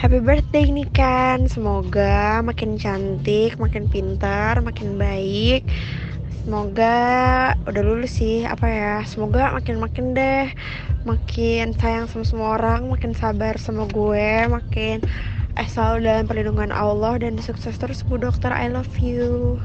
Happy birthday nih kan. Semoga makin cantik, makin pintar, makin baik. Semoga udah lulus sih, apa ya? Semoga makin-makin deh makin sayang sama semua orang, makin sabar sama gue, makin eh selalu dalam perlindungan Allah dan sukses terus Bu Dokter. I love you.